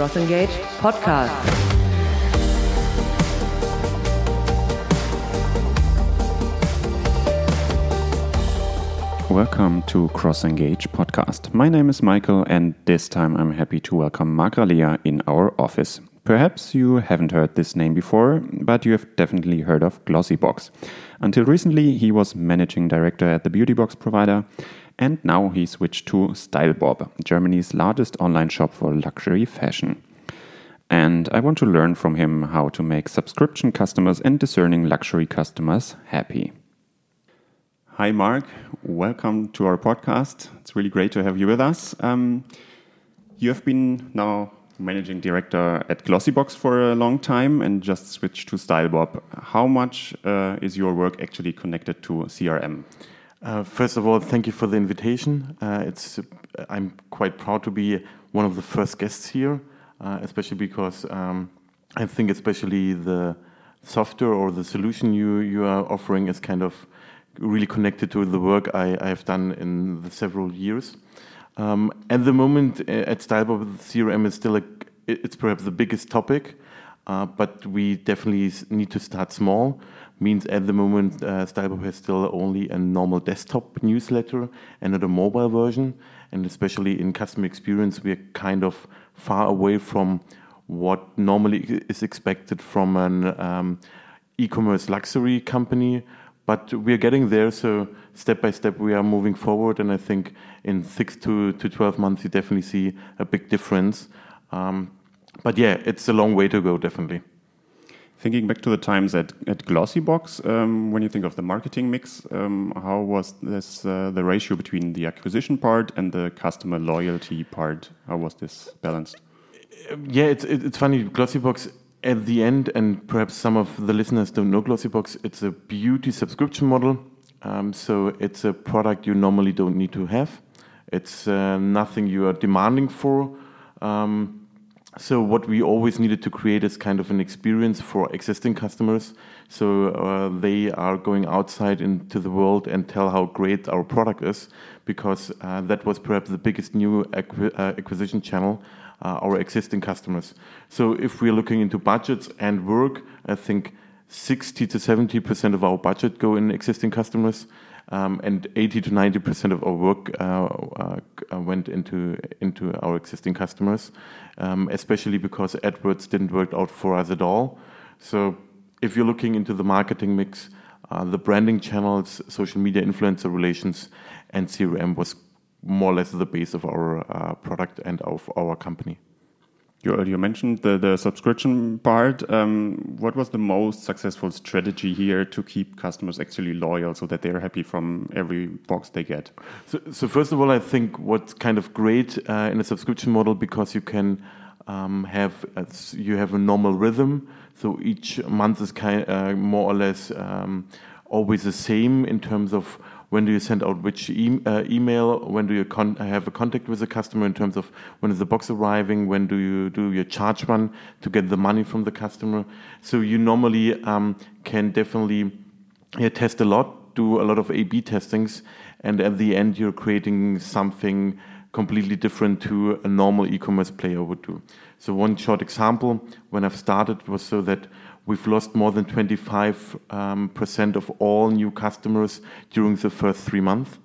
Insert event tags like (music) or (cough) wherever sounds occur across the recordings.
CrossEngage Podcast. Welcome to CrossEngage Podcast. My name is Michael, and this time I'm happy to welcome Mark in our office. Perhaps you haven't heard this name before, but you have definitely heard of Glossybox. Until recently, he was managing director at the beauty box provider, and now he switched to Stylebop, Germany's largest online shop for luxury fashion. And I want to learn from him how to make subscription customers and discerning luxury customers happy. Hi, Mark. Welcome to our podcast. It's really great to have you with us. Um, you have been now managing director at Glossybox for a long time and just switched to Stylebop. How much uh, is your work actually connected to CRM? Uh, first of all, thank you for the invitation. Uh, it's I'm quite proud to be one of the first guests here, uh, especially because um, I think especially the software or the solution you you are offering is kind of really connected to the work I, I have done in the several years. Um, at the moment, uh, at Stylebop, CRM is still a, it's perhaps the biggest topic, uh, but we definitely need to start small means at the moment uh, Stylebop has still only a normal desktop newsletter and not a mobile version. And especially in customer experience, we're kind of far away from what normally is expected from an um, e-commerce luxury company. But we're getting there, so step by step we are moving forward. And I think in six to, to 12 months, you definitely see a big difference. Um, but yeah, it's a long way to go, definitely. Thinking back to the times at, at Glossybox, um, when you think of the marketing mix, um, how was this uh, the ratio between the acquisition part and the customer loyalty part? How was this balanced? Yeah, it's it's funny. Glossybox at the end, and perhaps some of the listeners don't know Glossybox. It's a beauty subscription model, um, so it's a product you normally don't need to have. It's uh, nothing you are demanding for. Um, so what we always needed to create is kind of an experience for existing customers. So uh, they are going outside into the world and tell how great our product is because uh, that was perhaps the biggest new uh, acquisition channel uh, our existing customers. So if we're looking into budgets and work i think 60 to 70 percent of our budget go in existing customers um, and 80 to 90 percent of our work uh, uh, went into into our existing customers, um, especially because AdWords didn't work out for us at all. So, if you're looking into the marketing mix, uh, the branding channels, social media influencer relations, and CRM was more or less the base of our uh, product and of our company. You earlier mentioned the, the subscription part. Um, what was the most successful strategy here to keep customers actually loyal so that they're happy from every box they get? So, so first of all, I think what's kind of great uh, in a subscription model because you can um, have a, you have a normal rhythm. So each month is kind uh, more or less um, always the same in terms of when do you send out which e uh, email, when do you have a contact with the customer in terms of when is the box arriving, when do you do your charge run to get the money from the customer. So you normally um, can definitely yeah, test a lot, do a lot of A/B testings, and at the end you're creating something completely different to a normal e-commerce player would do. So one short example, when I've started was so that We've lost more than 25% um, of all new customers during the first three months,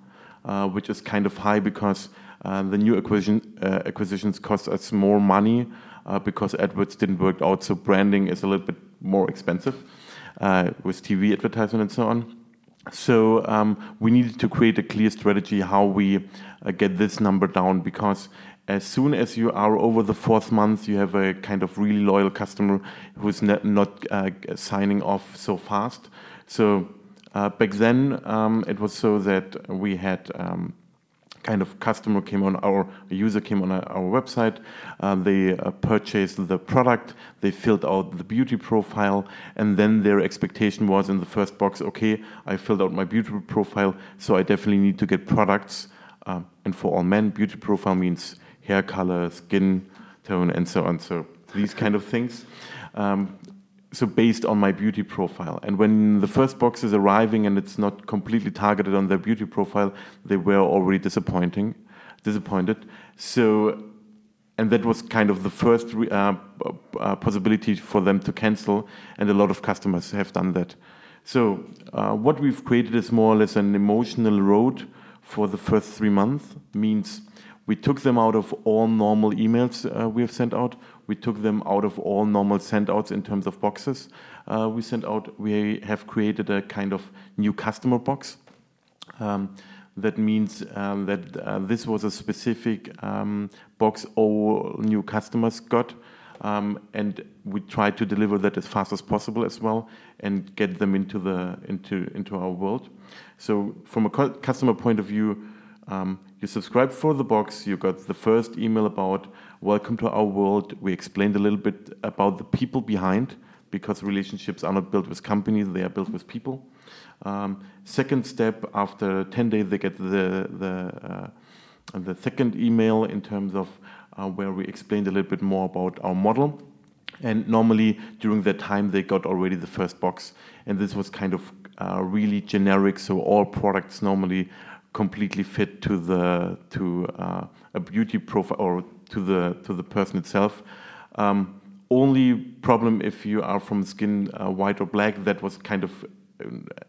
uh, which is kind of high because uh, the new acquisition, uh, acquisitions cost us more money uh, because AdWords didn't work out. So branding is a little bit more expensive uh, with TV advertisement and so on. So um, we needed to create a clear strategy how we uh, get this number down because as soon as you are over the fourth month, you have a kind of really loyal customer who's not, not uh, signing off so fast. So uh, back then, um, it was so that we had um, kind of customer came on our user came on our website, uh, they uh, purchased the product, they filled out the beauty profile, and then their expectation was in the first box, okay, I filled out my beauty profile, so I definitely need to get products. Uh, and for all men, beauty profile means hair color, skin tone, and so on. So these kind of things. Um, so based on my beauty profile. And when the first box is arriving and it's not completely targeted on their beauty profile, they were already disappointing, disappointed. So and that was kind of the first uh, uh, possibility for them to cancel, and a lot of customers have done that. So uh, what we've created is more or less an emotional road for the first three months. Means we took them out of all normal emails uh, we have sent out. We took them out of all normal sendouts in terms of boxes uh, we sent out. We have created a kind of new customer box. Um, that means um, that uh, this was a specific um, box all new customers got. Um, and we try to deliver that as fast as possible as well and get them into the into into our world. So from a customer point of view, um, you subscribe for the box. You got the first email about welcome to our world. We explained a little bit about the people behind because relationships are not built with companies; they are built with people. Um, second step, after 10 days, they get the, the, uh, the second email in terms of uh, where we explained a little bit more about our model. And normally during that time, they got already the first box. And this was kind of uh, really generic, so all products normally completely fit to the to uh, a beauty profile or to the to the person itself. Um, only problem if you are from skin uh, white or black. That was kind of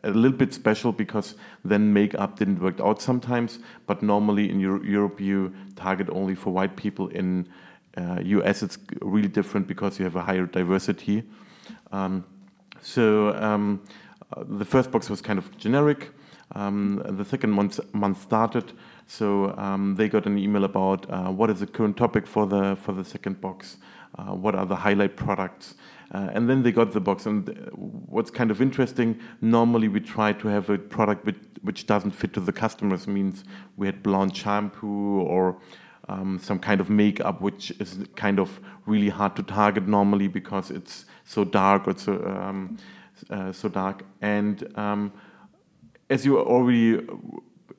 a little bit special because then makeup didn't work out sometimes. But normally in Euro Europe, you target only for white people. In uh, US, it's really different because you have a higher diversity. Um, so um, uh, the first box was kind of generic. Um, the second month, month started, so um, they got an email about uh, what is the current topic for the for the second box, uh, what are the highlight products, uh, and then they got the box. And uh, what's kind of interesting, normally we try to have a product which, which doesn't fit to the customers. Means we had blonde shampoo or um, some kind of makeup, which is kind of really hard to target normally because it's so dark or so um, uh, so dark. And um, as you already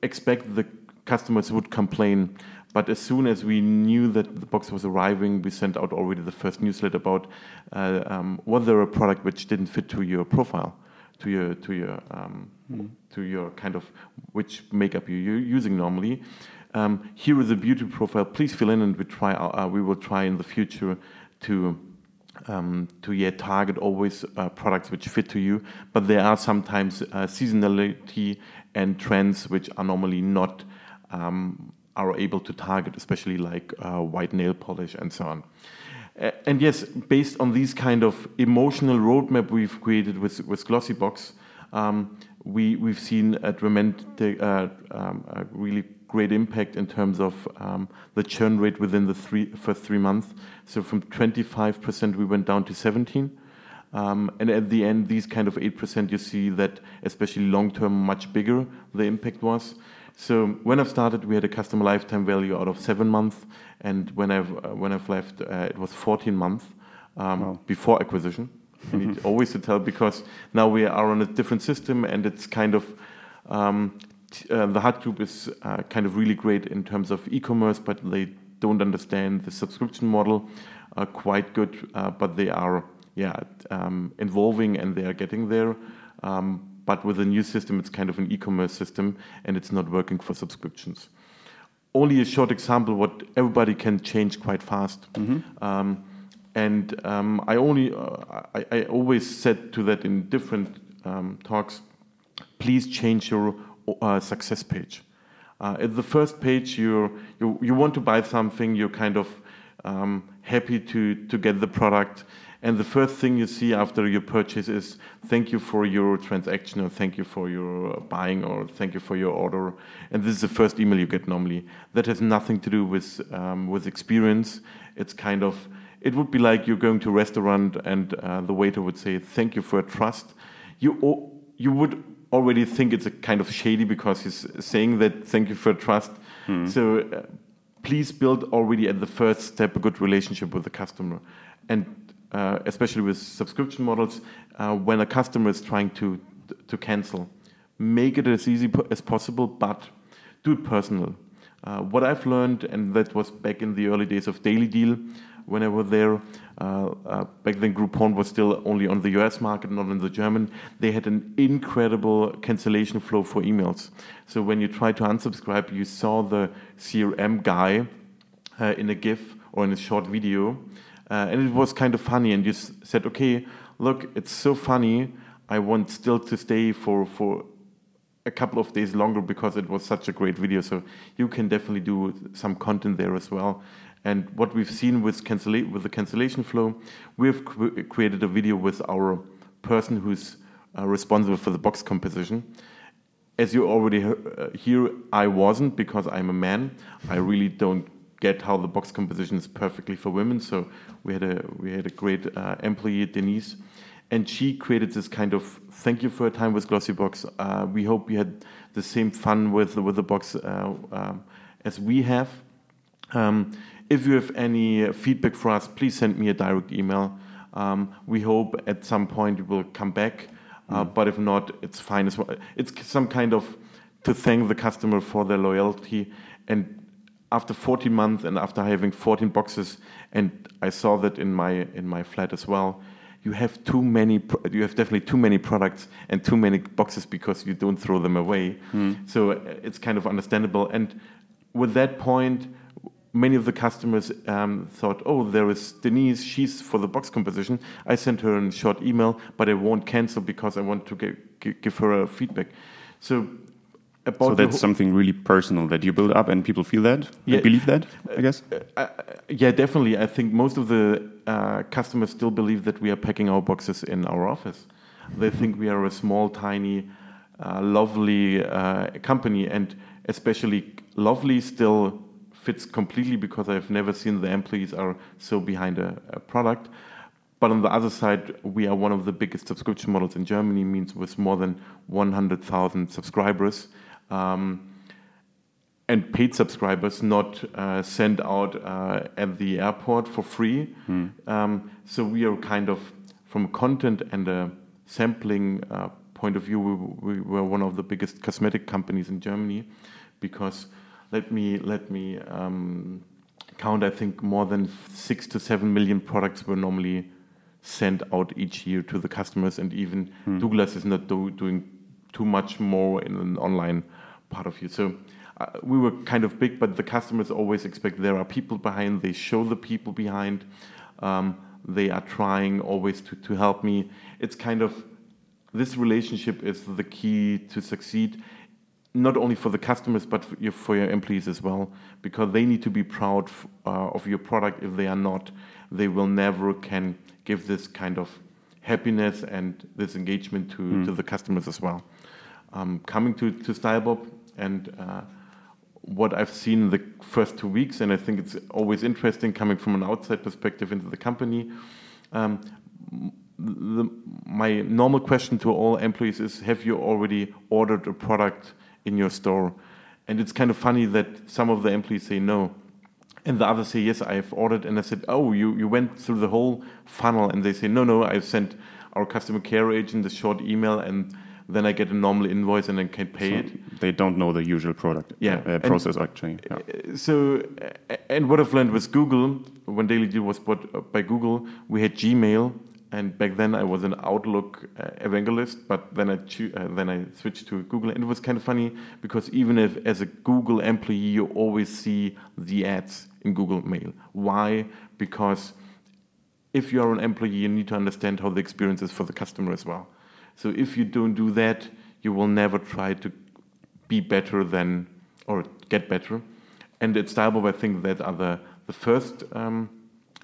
expect, the customers would complain but as soon as we knew that the box was arriving, we sent out already the first newsletter about uh, um, was there a product which didn't fit to your profile, to your to your um, mm. to your kind of which makeup you're using normally. Um, here is a beauty profile. Please fill in, and we try. Uh, we will try in the future to um, to yeah, target always uh, products which fit to you. But there are sometimes uh, seasonality and trends which are normally not um, are able to target, especially like uh, white nail polish and so on. And yes, based on these kind of emotional roadmap we've created with, with Glossybox, um, we, we've seen a tremendous, uh, um, really great impact in terms of um, the churn rate within the three, first three months. So from 25% we went down to 17. Um, and at the end, these kind of 8%, you see that especially long term, much bigger the impact was. So when I've started, we had a customer lifetime value out of seven months, and when I've uh, when I've left, uh, it was 14 months um, before acquisition. I need (laughs) always to tell because now we are on a different system, and it's kind of um, uh, the Hut Group is uh, kind of really great in terms of e-commerce, but they don't understand the subscription model uh, quite good. Uh, but they are yeah um, involving and they are getting there. Um, but with the new system, it's kind of an e-commerce system, and it's not working for subscriptions. Only a short example: what everybody can change quite fast. Mm-hmm. Um, and um, I only, uh, I, I, always said to that in different um, talks, please change your uh, success page. Uh, at the first page, you you you want to buy something, you're kind of um, happy to to get the product, and the first thing you see after your purchase is thank you for your transaction or thank you for your buying or thank you for your order. And this is the first email you get normally. That has nothing to do with um, with experience. It's kind of it would be like you're going to a restaurant and uh, the waiter would say thank you for your trust. You you would already think it's a kind of shady because he's saying that thank you for trust. Hmm. So. Uh, please build already at the first step a good relationship with the customer and uh, especially with subscription models, uh, when a customer is trying to to cancel, make it as easy as possible, but do it personal. Uh, what I've learned, and that was back in the early days of Daily Deal, when I was there, back then Groupon was still only on the US market, not on the German. They had an incredible cancellation flow for emails. So when you try to unsubscribe, you saw the CRM guy uh, in a GIF or in a short video, uh, and it was kind of funny. And you s- said, "Okay, look, it's so funny. I want still to stay for for a couple of days longer because it was such a great video. So you can definitely do some content there as well. And what we've seen with with the cancellation flow, we've cr- created a video with our person who's uh, responsible for the box composition. As you already uh, hear, I wasn't because I'm a man. I really don't get how the box composition is perfectly for women. So we had a we had a great uh, employee, Denise, and she created this kind of thank you for your time with Glossybox. Uh, we hope you had the same fun with with the box uh, um, as we have. Um, if you have any feedback for us, please send me a direct email. Um, we hope at some point you will come back, uh, but if not, it's fine as well. It's some kind of to thank the customer for their loyalty. And after 14 months and after having 14 boxes, and I saw that in my in my flat as well, you have too many. You have definitely too many products and too many boxes because you don't throw them away. So uh, it's kind of understandable. And with that point, many of the customers um, thought, "Oh, there is Denise. She's for the box composition." I sent her a short email, but I won't cancel because I want to gi- gi- give her a feedback. So about So that's something really personal that you build up, and people feel that, Yeah. believe that. I guess. Uh, yeah, definitely. I think most of the uh, customers still believe that we are packing our boxes in our office. They think we are a small, tiny, uh, lovely uh, company, and especially lovely still fits completely because I've never seen the employees are so behind a, a product. But on the other side, we are one of the biggest subscription models in Germany, means with more than 100,000 subscribers. Um, and paid subscribers not uh, sent out uh, at the airport for free. Um, so we are kind of, from a content and a sampling uh, point of view, we, we were one of the biggest cosmetic companies in Germany, because let me let me um, count. I think more than six to seven million products were normally sent out each year to the customers, and even Douglas is not do, doing too much more in an online part of you. So uh, we were kind of big, but the customers always expect there are people behind. They show the people behind. Um, they are trying always to, to help me. It's kind of this relationship is the key to succeed, not only for the customers but for your, for your employees as well, because they need to be proud uh, of your product. If they are not, they will never can give this kind of happiness and this engagement to, to the customers as well. Um, coming to, to Stylebop and uh, what I've seen in the first two weeks, and I think it's always interesting coming from an outside perspective into the company. Um, the, my normal question to all employees is Have you already ordered a product in your store? And it's kind of funny that some of the employees say no. And the others say, Yes, I have ordered. And I said, Oh, you, you went through the whole funnel. And they say, No, no, I've sent our customer care agent a short email, and then I get a normal invoice and then can pay it. They don't know the usual product Yeah, uh, and- process actually. Yeah. Uh, So, and what I've learned with Google, when Daily Deal was bought uh, by Google, we had Gmail, and back then I was an Outlook uh, evangelist, but then I choo- uh, then I switched to Google, and it was kind of funny because even if as a Google employee you always see the ads in Google Mail. Why? Because if you are an employee, you need to understand how the experience is for the customer as well. So if you don't do that, you will never try to be better than or get better. And at Stylebop, I think that are the, the first um,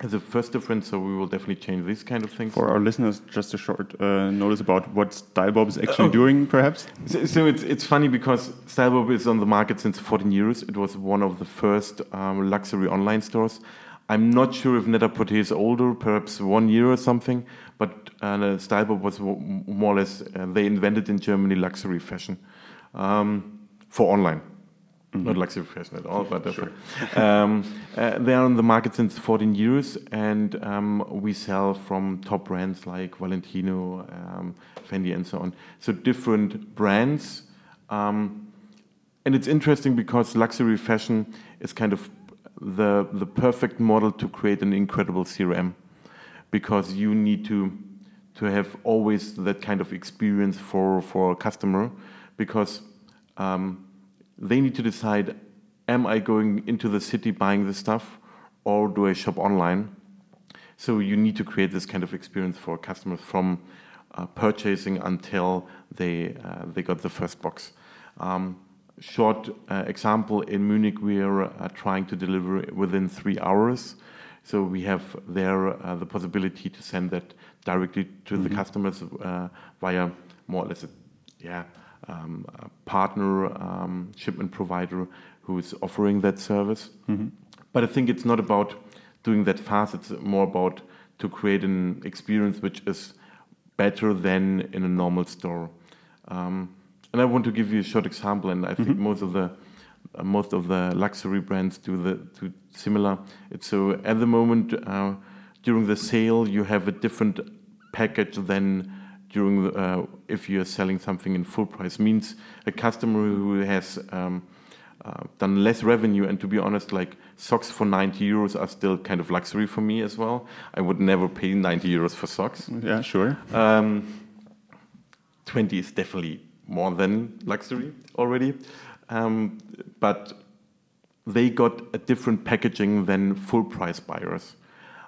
the first difference. So we will definitely change these kind of things. For our listeners, just a short uh, notice about what Stylebop is actually Oh. doing, perhaps. So, so it's it's funny because Stylebop is on the market since 14 years. It was one of the first um, luxury online stores. I'm not sure if Net-a-Porter is older, perhaps one year or something. But uh, Stylebop was more or less uh, they invented in Germany luxury fashion um, for online. Not luxury fashion at all, but different. um, uh, they are on the market since 14 years, and um, we sell from top brands like Valentino, um, Fendi, and so on. So different brands. Um, and it's interesting because luxury fashion is kind of the the perfect model to create an incredible CRM, because you need to to have always that kind of experience for for a customer, because um, they need to decide: Am I going into the city buying the stuff, or do I shop online? So you need to create this kind of experience for customers from uh, purchasing until they uh, they got the first box. Um, short uh, example in Munich, we are uh, trying to deliver within three hours. So we have there uh, the possibility to send that directly to mm -hmm. the mm-hmm. customers uh, via more or less a, yeah, um, partner um, shipment provider who is offering that service. Mm -hmm. But I think it's not about doing that fast. It's more about to create an experience which is better than in a normal store. Um, and I want to give you a short example, and I think mm -hmm. most of the uh, most of the luxury brands do the do similar. It's so at the moment uh, during the sale you have a different package than during the, uh, if you're selling something in full price. Means a customer who has um, uh, done less revenue, and to be honest, like socks for 90 euros are still kind of luxury for me as well. I would never pay 90 euros for socks. Yeah, sure. Um, 20 is definitely more than luxury already. Um, but they got a different packaging than full price buyers.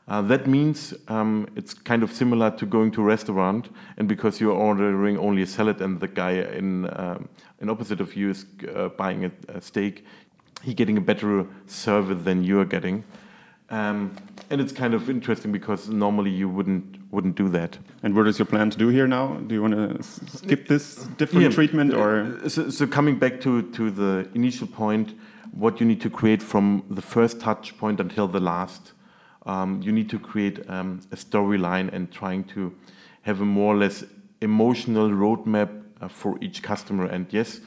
Uh, that means um, it's kind of similar to going to a restaurant, and because you're ordering only a salad and the guy in um, in opposite of you is uh, buying a, a, steak, he's getting a better service than you're getting. Um, and it's kind of interesting because normally you wouldn't wouldn't do that. And what is your plan to do here now? Do you want to skip this different yeah. treatment, or uh, so, so, coming back to to the initial point, what you need to create from the first touch point until the last, um, you need to create um, a storyline and trying to have a more or less emotional roadmap uh, for each customer. And yes,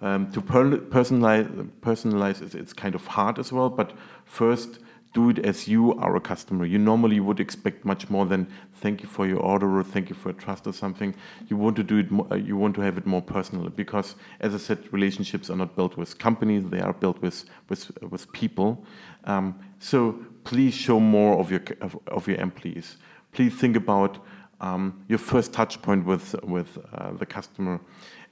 um, to per personalize personalize it's, kind of hard as well. But first do it as you are a customer. You normally would expect much more than thank you for your order or thank you for trust or something. You want to do it. More, uh, you want to have it more personal because, as I said, relationships are not built with companies; they are built with with with people. Um, so please show more of your of, of, your employees. Please think about um, your first touch point with with uh, the customer.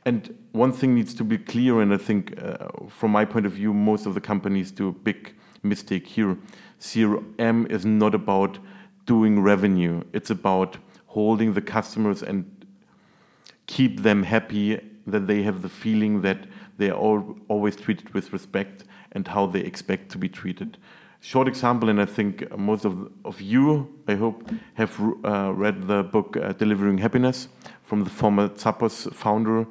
And one thing needs to be clear, and I think, uh, from my point of view, most of the companies do a big mistake here CRM is not about doing revenue. It's about holding the customers and keep them happy, that they have the feeling that they are all, always treated with respect and how they expect to be treated. Short example, and I think most of, of you, I hope, have uh, read the book uh, Delivering Happiness from the former Zappos founder.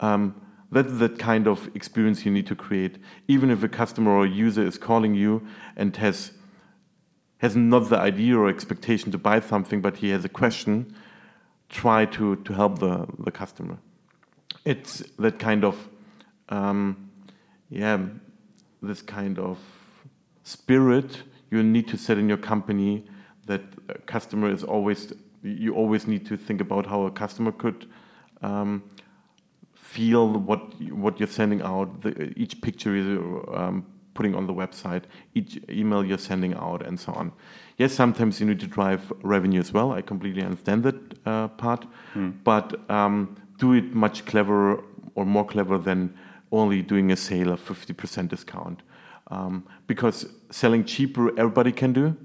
Um, that's the kind of experience you need to create. Even if a customer or user is calling you and has has not the idea or expectation to buy something, but he has a question, try to, to help the, the customer. It's that kind of, um, yeah, this kind of spirit you need to set in your company that customer is always, you always need to think about how a customer could um, feel what, what you're sending out. The, each picture is um, putting on the website, each email you're sending out, and so on. Yes, sometimes you need to drive revenue as well. I completely understand that uh, part, mm. but um, do it much cleverer or more clever than only doing a sale of 50% discount. Um, because selling cheaper, everybody can do.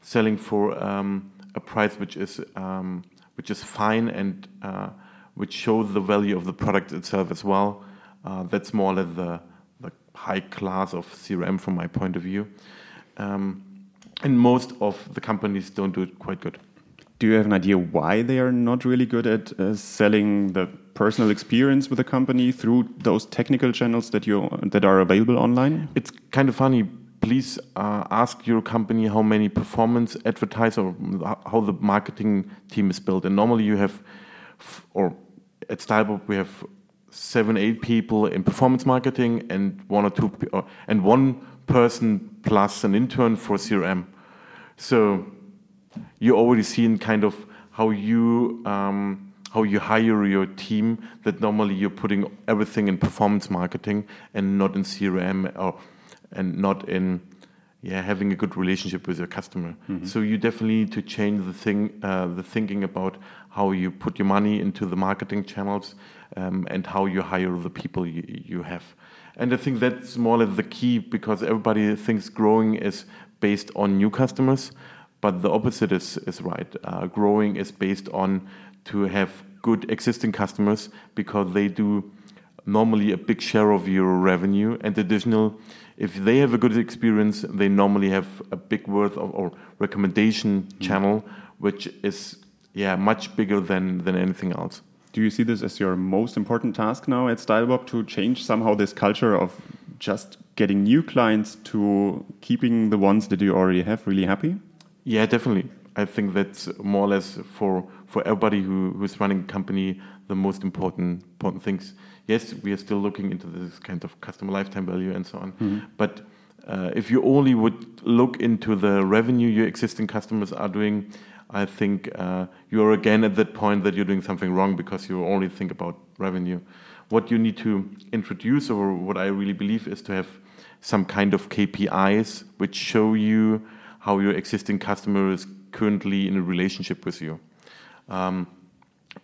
Selling for um, a price which is um, which is fine and uh, which shows the value of the product itself as well. Uh, that's more or less the high class of CRM from my point of view. Um, and most of the companies don't do it quite good. Do you have an idea why they are not really good at uh, selling the personal experience with a company through those technical channels that you that are available online? It's kind of funny. Please uh, ask your company how many performance advertisers how the marketing team is built. And normally you have, or at Stylebop we have seven, eight people in performance marketing and one or two, and one person plus an intern for CRM. So you already seen kind of how you um, how you hire your team. That normally you're putting everything in performance marketing and not in CRM or and not in yeah having a good relationship with your customer. Mm -hmm. So you definitely need to change the thing uh, the thinking about how you put your money into the marketing channels um, and how you hire the people you, you have. And I think that's more or less the key because everybody thinks growing is based on new customers, but the opposite is, is right. Uh, growing is based on to have good existing customers because they do normally a big share of your revenue and additional if they have a good experience they normally have a big worth of or recommendation mm. channel which is yeah much bigger than than anything else do you see this as your most important task now at stylebop to change somehow this culture of just getting new clients to keeping the ones that you already have really happy yeah definitely i think that's more or less for for everybody who, who's running a company the most important important things yes, we are still looking into this kind of customer lifetime value and so on. Mm -hmm. But uh, if you only would look into the revenue your existing customers are doing, I think uh, you're again at that point that you're doing something wrong because you only think about revenue. What you need to introduce, or what I really believe, is to have some kind of KPIs which show you how your existing customer is currently in a relationship with you. Um,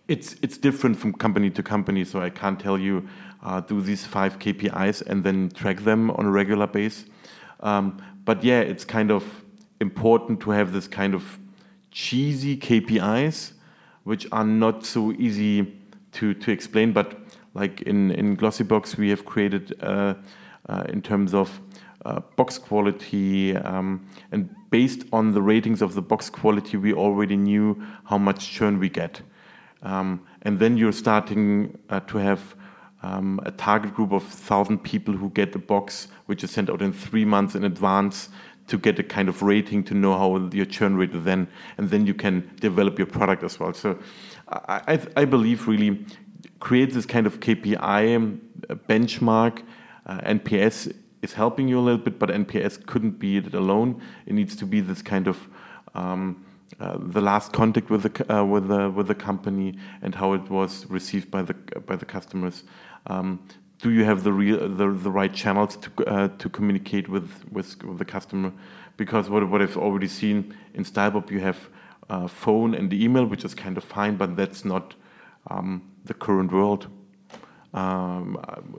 it's it's different from company to company, so I can't tell you uh, do these five KPIs and then track them on a regular base. Um, but yeah, it's kind of important to have this kind of cheesy KPIs, which are not so easy to to explain. But like in in Glossybox, we have created uh, uh, in terms of uh, box quality, um, and based on the ratings of the box quality, we already knew how much churn we get. Um, and then you're starting uh, to have um, a target group of 1,000 people who get the box, which is sent out in three months in advance to get a kind of rating to know how your churn rate is then, and then you can develop your product as well. So I, I, I believe really create this kind of KPI um, benchmark. Uh, NPS is helping you a little bit, but NPS couldn't be it alone. It needs to be this kind of um, uh, the last contact with the uh, with the with the company and how it was received by the by the customers. Um, do you have the real the, the right channels to uh, to communicate with, with, with the customer? Because what what I've already seen in Stylebop, you have uh, phone and email, which is kind of fine, but that's not um, the current world. Um,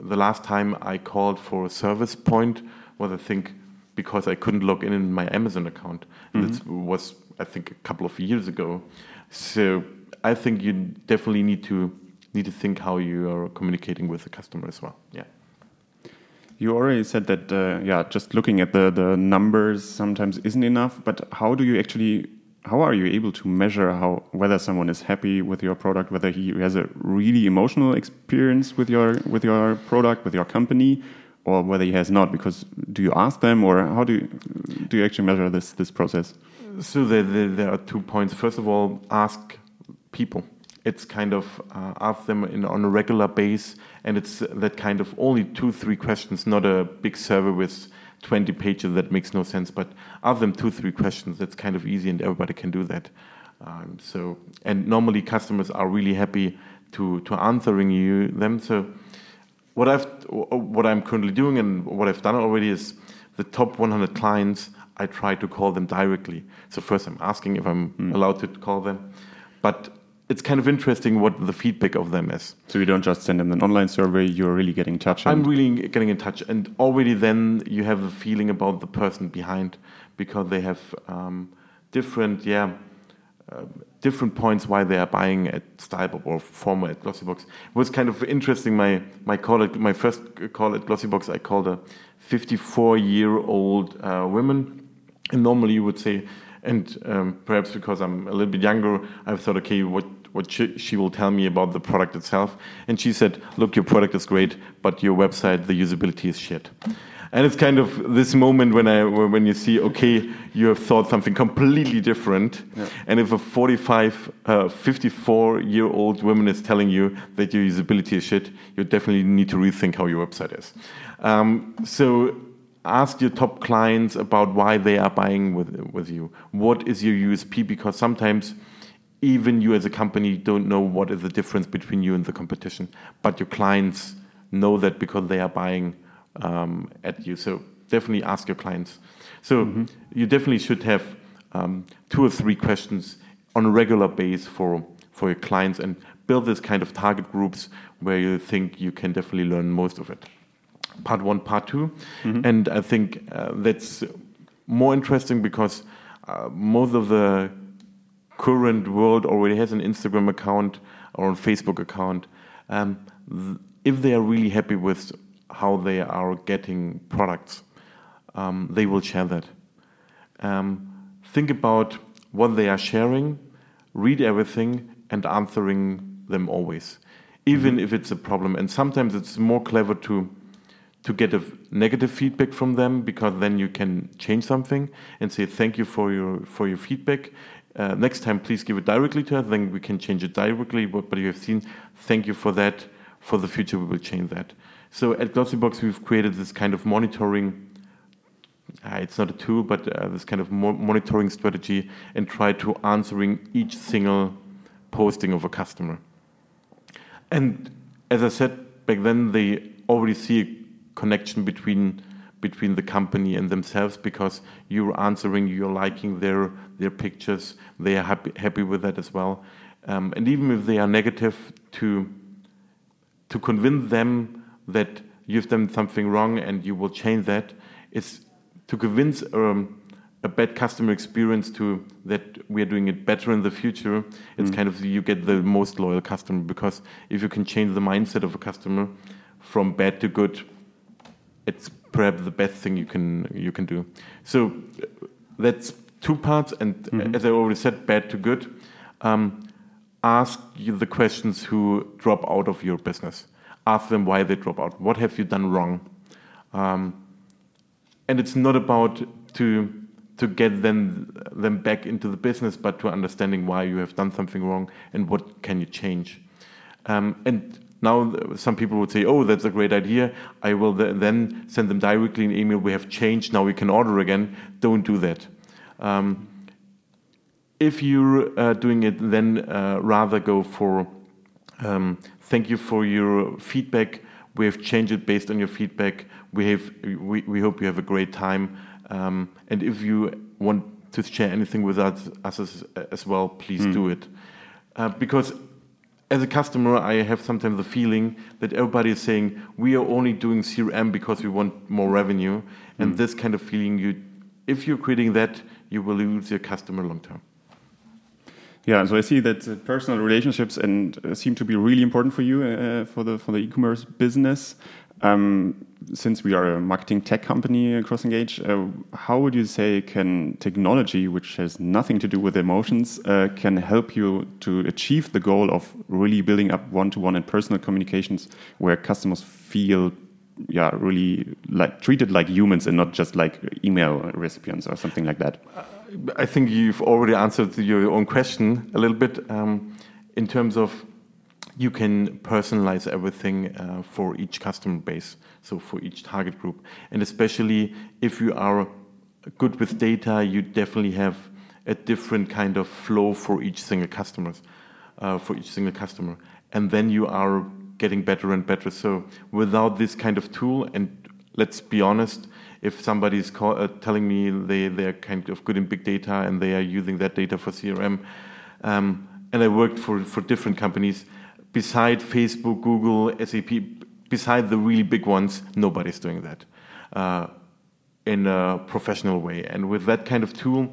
the last time I called for a service point was I think because I couldn't log in in my Amazon account. Mm -hmm. That was I think a couple of years ago. So I think you definitely need to need to think how you are communicating with the customer as well. Yeah. You already said that, uh, yeah, just looking at the, the numbers sometimes isn't enough. But how do you actually, how are you able to measure how whether someone is happy with your product, whether he has a really emotional experience with your with your product, with your company, or whether he has not? Because do you ask them, or how do you, do you actually measure this this process? So there, there, there, are two points. First of all, ask people. It's kind of uh, ask them in, on a regular base, and it's that kind of only two, three questions, not a big survey with 20 pages that makes no sense. But ask them two, three questions. That's kind of easy, and everybody can do that. Um, so, and normally customers are really happy to to answering you them. So, what I've what I'm currently doing and what I've done already is the top 100 clients I try to call them directly. So first I'm asking if I'm mm. allowed to call them, but it's kind of interesting what the feedback of them is. So you don't just send them an online survey; you're really getting in touch. I'm really getting in touch, and already then you have a feeling about the person behind because they have um, different, yeah, uh, different points why they are buying at Stylebop or former at Glossybox. It was kind of interesting. My my call at my first call at Glossybox, I called a 54 year old uh, woman and normally you would say, and um, perhaps because I'm a little bit younger, I thought, okay, what what she, she, will tell me about the product itself. And she said, look, your product is great, but your website, the usability is shit. And it's kind of this moment when I when you see, okay, you have thought something completely different. Yeah. And if a 45, uh, 54 year old woman is telling you that your usability is shit, you definitely need to rethink how your website is. Um, so ask your top clients about why they are buying with, with you. What is your USP? Because sometimes even you as a company don't know what is the difference between you and the competition, but your clients know that because they are buying um, at you. So definitely ask your clients. So mm-hmm. you definitely should have um, two or three questions on a regular base for for your clients and build this kind of target groups where you think you can definitely learn most of it. part one, part 2 and I think uh, that's more interesting because uh, most of the current world already has an Instagram account or a Facebook account. Um, th- if they are really happy with how they are getting products, um, they will share that. Um, think about what they are sharing, read everything, and answering them always, even if it's a problem. And sometimes it's more clever to to get a negative feedback from them because then you can change something and say thank you for your for your feedback. Uh, next time, please give it directly to us. Then we can change it directly. But, but you have seen, thank you for that. For the future, we will change that. So at Glossybox, we've created this kind of monitoring. Uh, it's not a tool, but uh, this kind of mo monitoring strategy, and try to answering each single posting of a customer. And as I said back then, they already see a connection between between the company and themselves because you're answering, you're liking their their pictures, they are happy happy with that as well. Um, and even if they are negative, to to convince them that you've done something wrong and you will change that, is to convince um, a bad customer experience to that we are doing it better in the future. It's kind of you get the most loyal customer because if you can change the mindset of a customer from bad to good, it's perhaps the best thing you can you can do. So uh, that's two parts, and as I already said, bad to good. Um, ask you the questions who drop out of your business. Ask them why they drop out. What have you done wrong? Um, and it's not about to to get them them back into the business, but to understanding why you have done something wrong and what can you change. Um, and now some people would say, "Oh, that's a great idea. I will th- then send them directly an email. We have changed. Now we can order again." Don't do that. Um, if you're uh, doing it, then uh, rather go for um, thank you for your feedback. We have changed it based on your feedback. We have we, we hope you have a great time. Um, and if you want to share anything with us, as, as well, please do it. Uh, because as a customer, I have sometimes the feeling that everybody is saying we are only doing CRM because we want more revenue, and this kind of feeling you, if you're creating that, you will lose your customer long term. Yeah, so I see that uh, personal relationships and uh, seem to be really important for you uh, for the for the e-commerce business. Um, since we are a marketing tech company, uh, CrossEngage, uh, how would you say can technology, which has nothing to do with emotions, uh, can help you to achieve the goal of really building up one-to-one and personal communications where customers feel, yeah, really like treated like humans and not just like email recipients or something like that? I think you've already answered your own question a little bit um, in terms of you can personalize everything uh, for each customer base, so for each target group. And especially if you are good with data, you definitely have a different kind of flow for each single customers, uh, for each single customer. And then you are getting better and better. So without this kind of tool, and let's be honest, if somebody is call, uh, telling me they, they are kind of good in big data and they are using that data for CRM, um, and I worked for, for different companies, beside Facebook, Google, SAP, beside the really big ones, nobody's doing that uh, in a professional way. And with that kind of tool,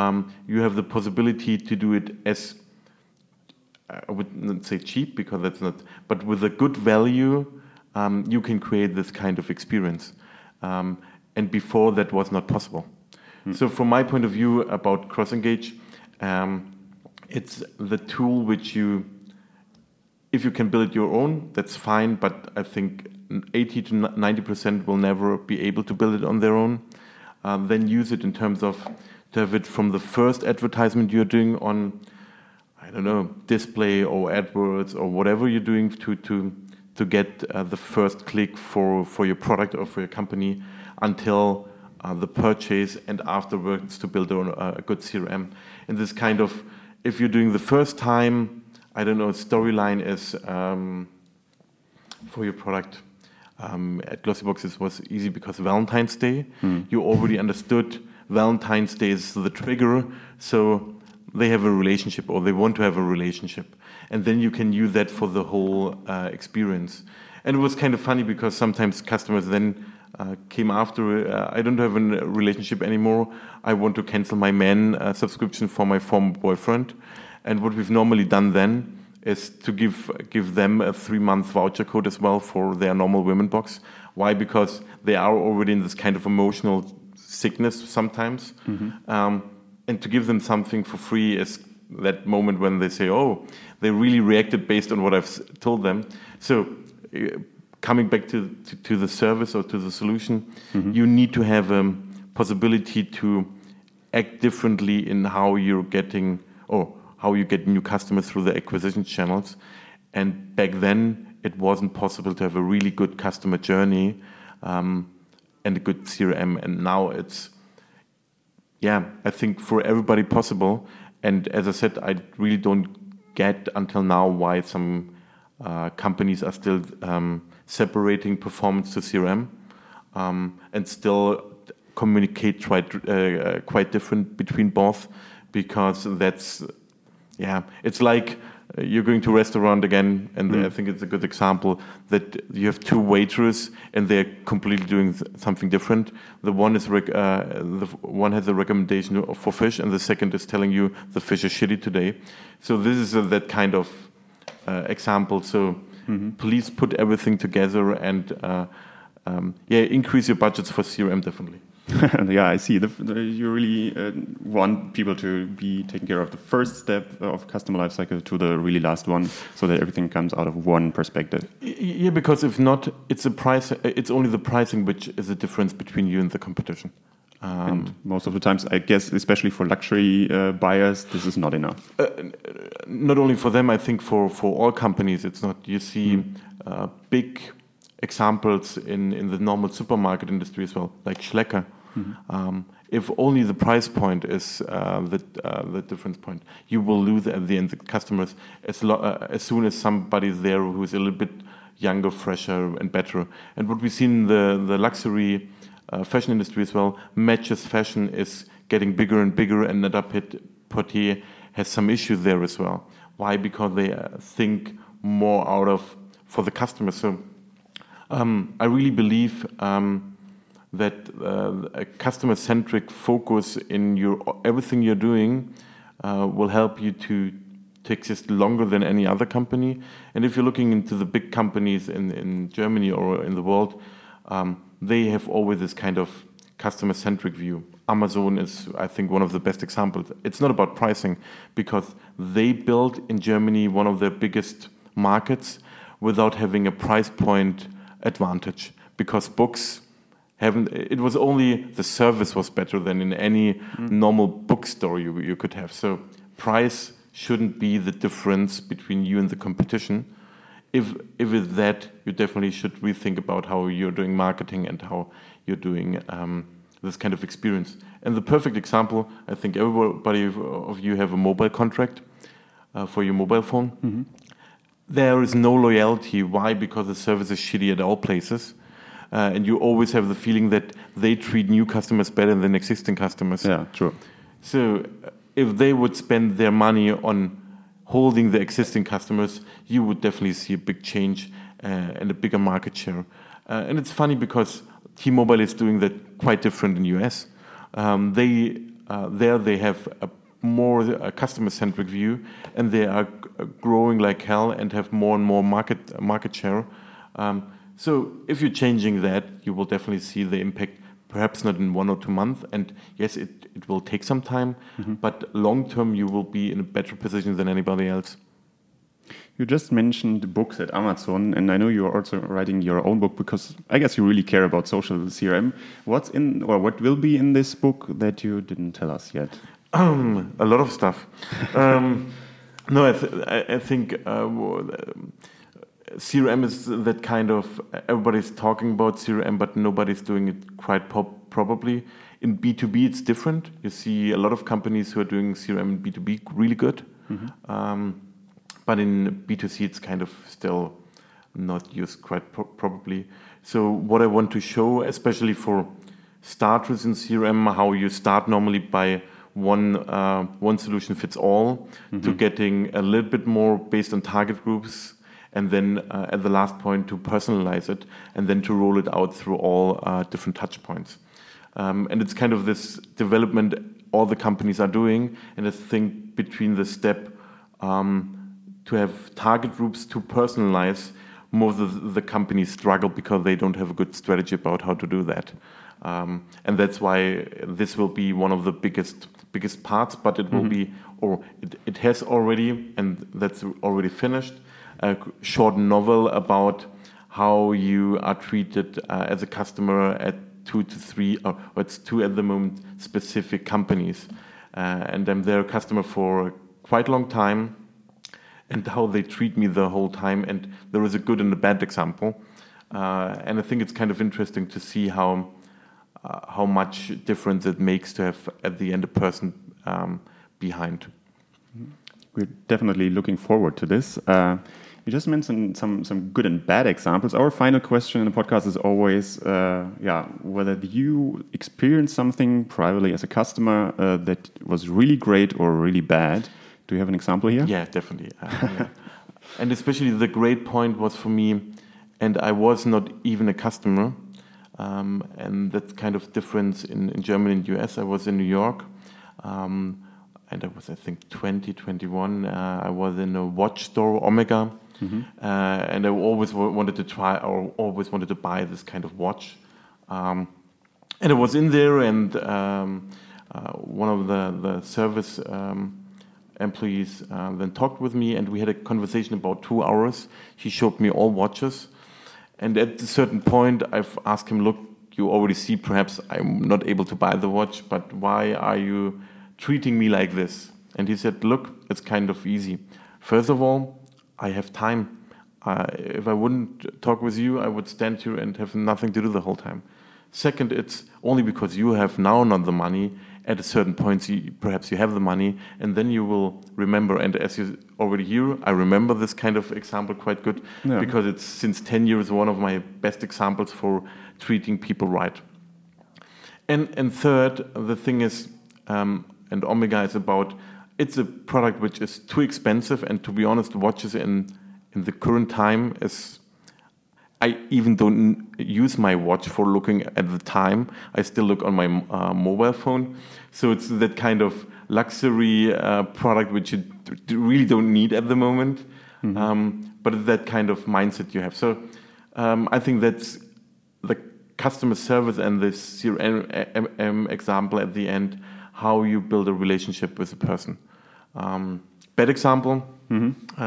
um, you have the possibility to do it as I would not say cheap because that's not, but with a good value, um, you can create this kind of experience. Um, and before that was not possible. So, from my point of view about CrossEngage, um, it's the tool which you, if you can build it your own, that's fine. But I think 80 to 90 percent will never be able to build it on their own. Um, then use it in terms of to have it from the first advertisement you're doing on, I don't know, display or AdWords or whatever you're doing to to to get uh, the first click for for your product or for your company until uh, the purchase and afterwards to build a, a good CRM. And this kind of, if you're doing the first time, I don't know, storyline is um, for your product. Um, at Glossybox, it was easy because Valentine's Day, you already understood Valentine's Day is the trigger, so they have a relationship or they want to have a relationship. And then you can use that for the whole uh, experience. and it was kind of funny because sometimes customers then uh, came after. Uh, I don't have a relationship anymore. I want to cancel my man uh, subscription for my former boyfriend, and what we've normally done then is to give give them a three month voucher code as well for their normal women box. Why? Because they are already in this kind of emotional sickness sometimes, mm-hmm. um, and to give them something for free is that moment when they say, "Oh, they really reacted based on what I've told them." So. Uh, coming back to, to, to, the service or to the solution, mm-hmm. you need to have a possibility to act differently in how you're getting or how you get new customers through the acquisition channels. And back then, it wasn't possible to have a really good customer journey um, and a good CRM. And now it's, yeah, I think for everybody possible. And as I said, I really don't get until now why some uh, companies are still um, separating performance to CRM um, and still communicate quite, uh, quite different between both because that's yeah, it's like uh, you're going to a restaurant again, and mm. I think it's a good example that you have two waiters and they're completely doing something different. The one is uh, the one has a recommendation for fish, and the second is telling you the fish is shitty today. So this is a, that kind of uh, example. So mm -hmm. please put everything together and uh, um, yeah, increase your budgets for CRM definitely. (laughs) yeah, I see. The, the, you really uh, want people to be taking care of the first step of customer lifecycle to the really last one, so that everything comes out of one perspective. Yeah, because if not, it's a price. It's only the pricing which is the difference between you and the competition. Um, and most of the times, I guess, especially for luxury uh, buyers, this is not enough. Uh, not only for them, I think for for all companies, it's not. You see mm. big examples in, in the normal supermarket industry as well, like Schlecker. Mm-hmm. Um, if only the price point is uh, the, uh, the difference point, you will lose at the end the customers as, lo- uh, as soon as somebody's there who's a little bit younger, fresher, and better. And what we see in the, the luxury uh, fashion industry as well, Matchesfashion is getting bigger and bigger, and Net-a-Porter has some issues there as well. Why? Because they uh, think more out of for the customer. So um, I really believe um, that uh, a customer-centric focus in your everything you're doing uh, will help you to to exist longer than any other company. And if you're looking into the big companies in, in Germany or in the world, um, they have always this kind of customer-centric view. Amazon is, I think, one of the best examples. It's not about pricing because they built in Germany one of their biggest markets without having a price point advantage because books haven't it was only the service was better than in any mm. normal bookstore you, you could have. So price shouldn't be the difference between you and the competition. If if it's that you definitely should rethink about how you're doing marketing and how you're doing um, this kind of experience. And the perfect example i think everybody of you have a mobile contract uh, for your mobile phone. Mm -hmm there is no loyalty. Why? Because the service is shitty at all places. Uh, and you always have the feeling that they treat new customers better than existing customers. Yeah, true. So uh, if they would spend their money on holding the existing customers, you would definitely see a big change uh, and a bigger market share. Uh, and it's funny because T-Mobile is doing that quite different in US. Um, they uh, there they have a more a customer-centric view, and they are growing like hell and have more and more market market share. Um, so if you're changing that, you will definitely see the impact. Perhaps not in one or two months, and yes, it, it will take some time, mm-hmm. but long term you will be in a better position than anybody else. You just mentioned books at Amazon, and I know you're also writing your own book because I guess you really care about social CRM. What's in, or what will be in this book that you didn't tell us yet? Um, (clears throat) a lot of stuff. um, no, I, th I, think uh, CRM is that kind of everybody's talking about CRM, but nobody's doing it quite probably. In B2B, it's different. You see a lot of companies who are doing CRM in B2B really good. Mm -hmm. um, but in B2C, it's kind of still not used quite pro probably. So, what I want to show, especially for starters in CRM, how you start normally by one uh, one solution fits all mm -hmm. to getting a little bit more based on target groups and then uh, at the last point to personalize it, and then to roll it out through all uh, different touch points. Um, and it's kind of this development all the companies are doing, and I think between the step um, to have target groups to personalize, most of the companies struggle because they don't have a good strategy about how to do that. Um, and that's why this will be one of the biggest biggest parts, but it will mm -hmm. be, or it, it has already, and that's already finished, a short novel about how you are treated uh, as a customer at two to three, or it's two at the moment, specific companies. Uh, and I'm their customer for quite a long time, and how they treat me the whole time. And there is a good and a bad example. Uh, and I think it's kind of interesting to see how how much difference it makes to have at the end a person um, behind. We're definitely looking forward to this. Uh, you just mentioned some some good and bad examples. Our final question in the podcast is always, uh, yeah, whether you experienced something privately as a customer uh, that was really great or really bad. Do you have an example here? Yeah, definitely. Uh, yeah. and especially the great point was for me, and I was not even a customer. Um, and that kind of difference in, in Germany and US. I was in New York, um, and I was, I think, 20, 21. Uh, I was in a watch store, Omega, mm-hmm. uh, and I always wanted to try or always wanted to buy this kind of watch. Um, and I was in there, and um, uh, one of the, the service um, employees uh, then talked with me, and we had a conversation about two hours. He showed me all watches and at a certain point, I've asked him, look, you already see perhaps I'm not able to buy the watch, but why are you treating me like this? And he said, look, it's kind of easy. First of all, I have time. Uh, if I wouldn't talk with you, I would stand here and have nothing to do the whole time. Second, it's only because you have now not the money at a certain point, you, perhaps you have the money, and then you will remember. And as you already hear, I remember this kind of example quite good yeah. because it's since 10 years one of my best examples for treating people right. And, and third, the thing is, um, and Omega is about, it's a product which is too expensive, and to be honest, watches in, in the current time is I even don't use my watch for looking at the time. I still look on my uh, mobile phone. So it's that kind of luxury uh, product which you really don't need at the moment. Mm-hmm. Um, but it's that kind of mindset you have. So um, I think that's the customer service and the CRM example at the end, how you build a relationship with a person. Um, bad example. Mm-hmm.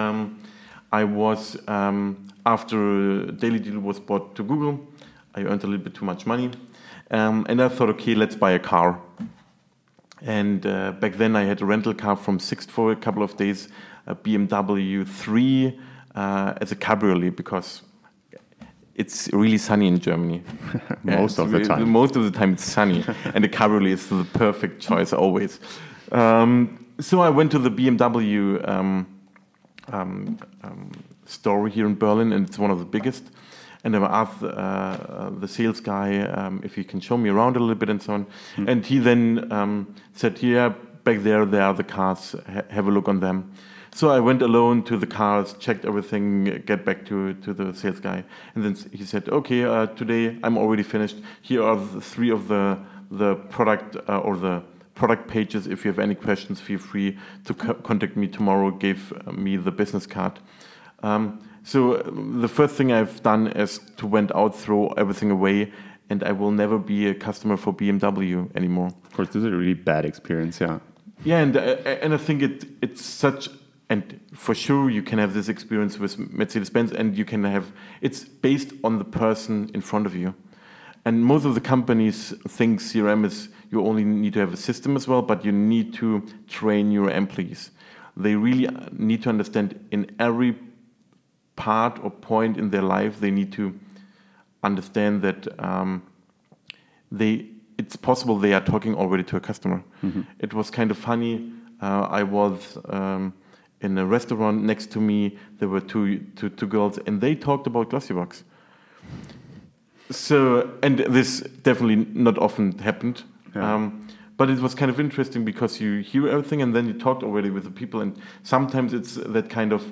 Um, I was um, after Daily Deal was bought to Google, I earned a little bit too much money, um, and I thought, okay, let's buy a car. And uh, back then, I had a rental car from Sixt for a couple of days, a BMW 3 uh, as a cabriolet because it's really sunny in Germany. (laughs) most yeah, of the time. Most of the time, it's sunny, (laughs) and the cabriolet is the perfect choice always. Um, so I went to the BMW. Um, um, store here in Berlin, and it's one of the biggest. And I asked uh, uh, the sales guy um, if he can show me around a little bit and so on. Mm. And he then um, said, "Yeah, back there, there are the cars. Ha have a look on them." So I went alone to the cars, checked everything, get back to, to the sales guy, and then he said, "Okay, uh, today I'm already finished. Here are the three of the the product uh, or the product pages. If you have any questions, feel free to co contact me tomorrow." Gave me the business card. Um, so uh, the first thing I've done is to went out, throw everything away, and I will never be a customer for BMW anymore. Of course, this is a really bad experience, yeah. Yeah, and uh, and I think it it's such and for sure you can have this experience with Mercedes Benz, and you can have it's based on the person in front of you. And most of the companies think CRM is you only need to have a system as well, but you need to train your employees. They really need to understand in every part or point in their life, they need to understand that um, they it's possible they are talking already to a customer. Mm-hmm. It was kind of funny. Uh, I was um, in a restaurant next to me. There were two, two, two girls, and they talked about Glossybox. So, and this definitely not often happened. Yeah. Um, but it was kind of interesting because you hear everything and then you talked already with the people, and sometimes it's that kind of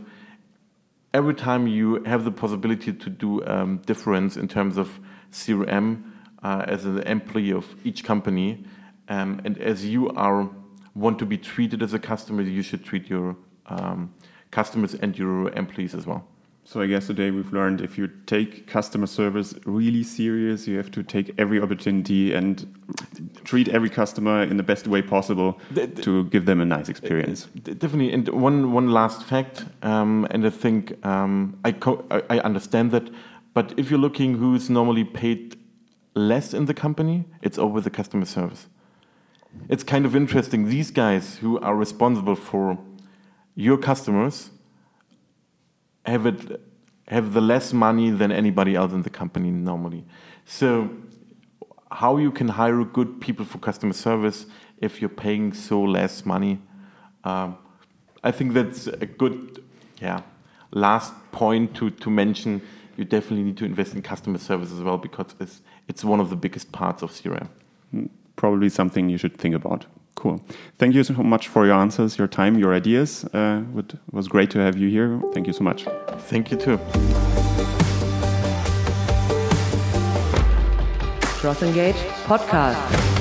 every time you have the possibility to do um, difference in terms of CRM uh, as an employee of each company, um, and as you are want to be treated as a customer, you should treat your um, customers and your employees as well. So I guess today we've learned if you take customer service really serious, you have to take every opportunity and treat every customer in the best way possible the, the, to give them a nice experience. Definitely. And one one last fact, um, and I think um, I I understand that, but if you're looking who's normally paid less in the company, it's always the customer service. It's kind of interesting. These guys who are responsible for your customers have it have the less money than anybody else in the company normally. So how you can hire good people for customer service if you're paying so less money? Um, I think that's a good, yeah, last point to, to mention. You definitely need to invest in customer service as well because it's, it's one of the biggest parts of CRM. Probably something you should think about. Cool. Thank you so much for your answers, your time, your ideas. Uh, it was great to have you here. Thank you so much. Thank you too. CrossEngage Podcast.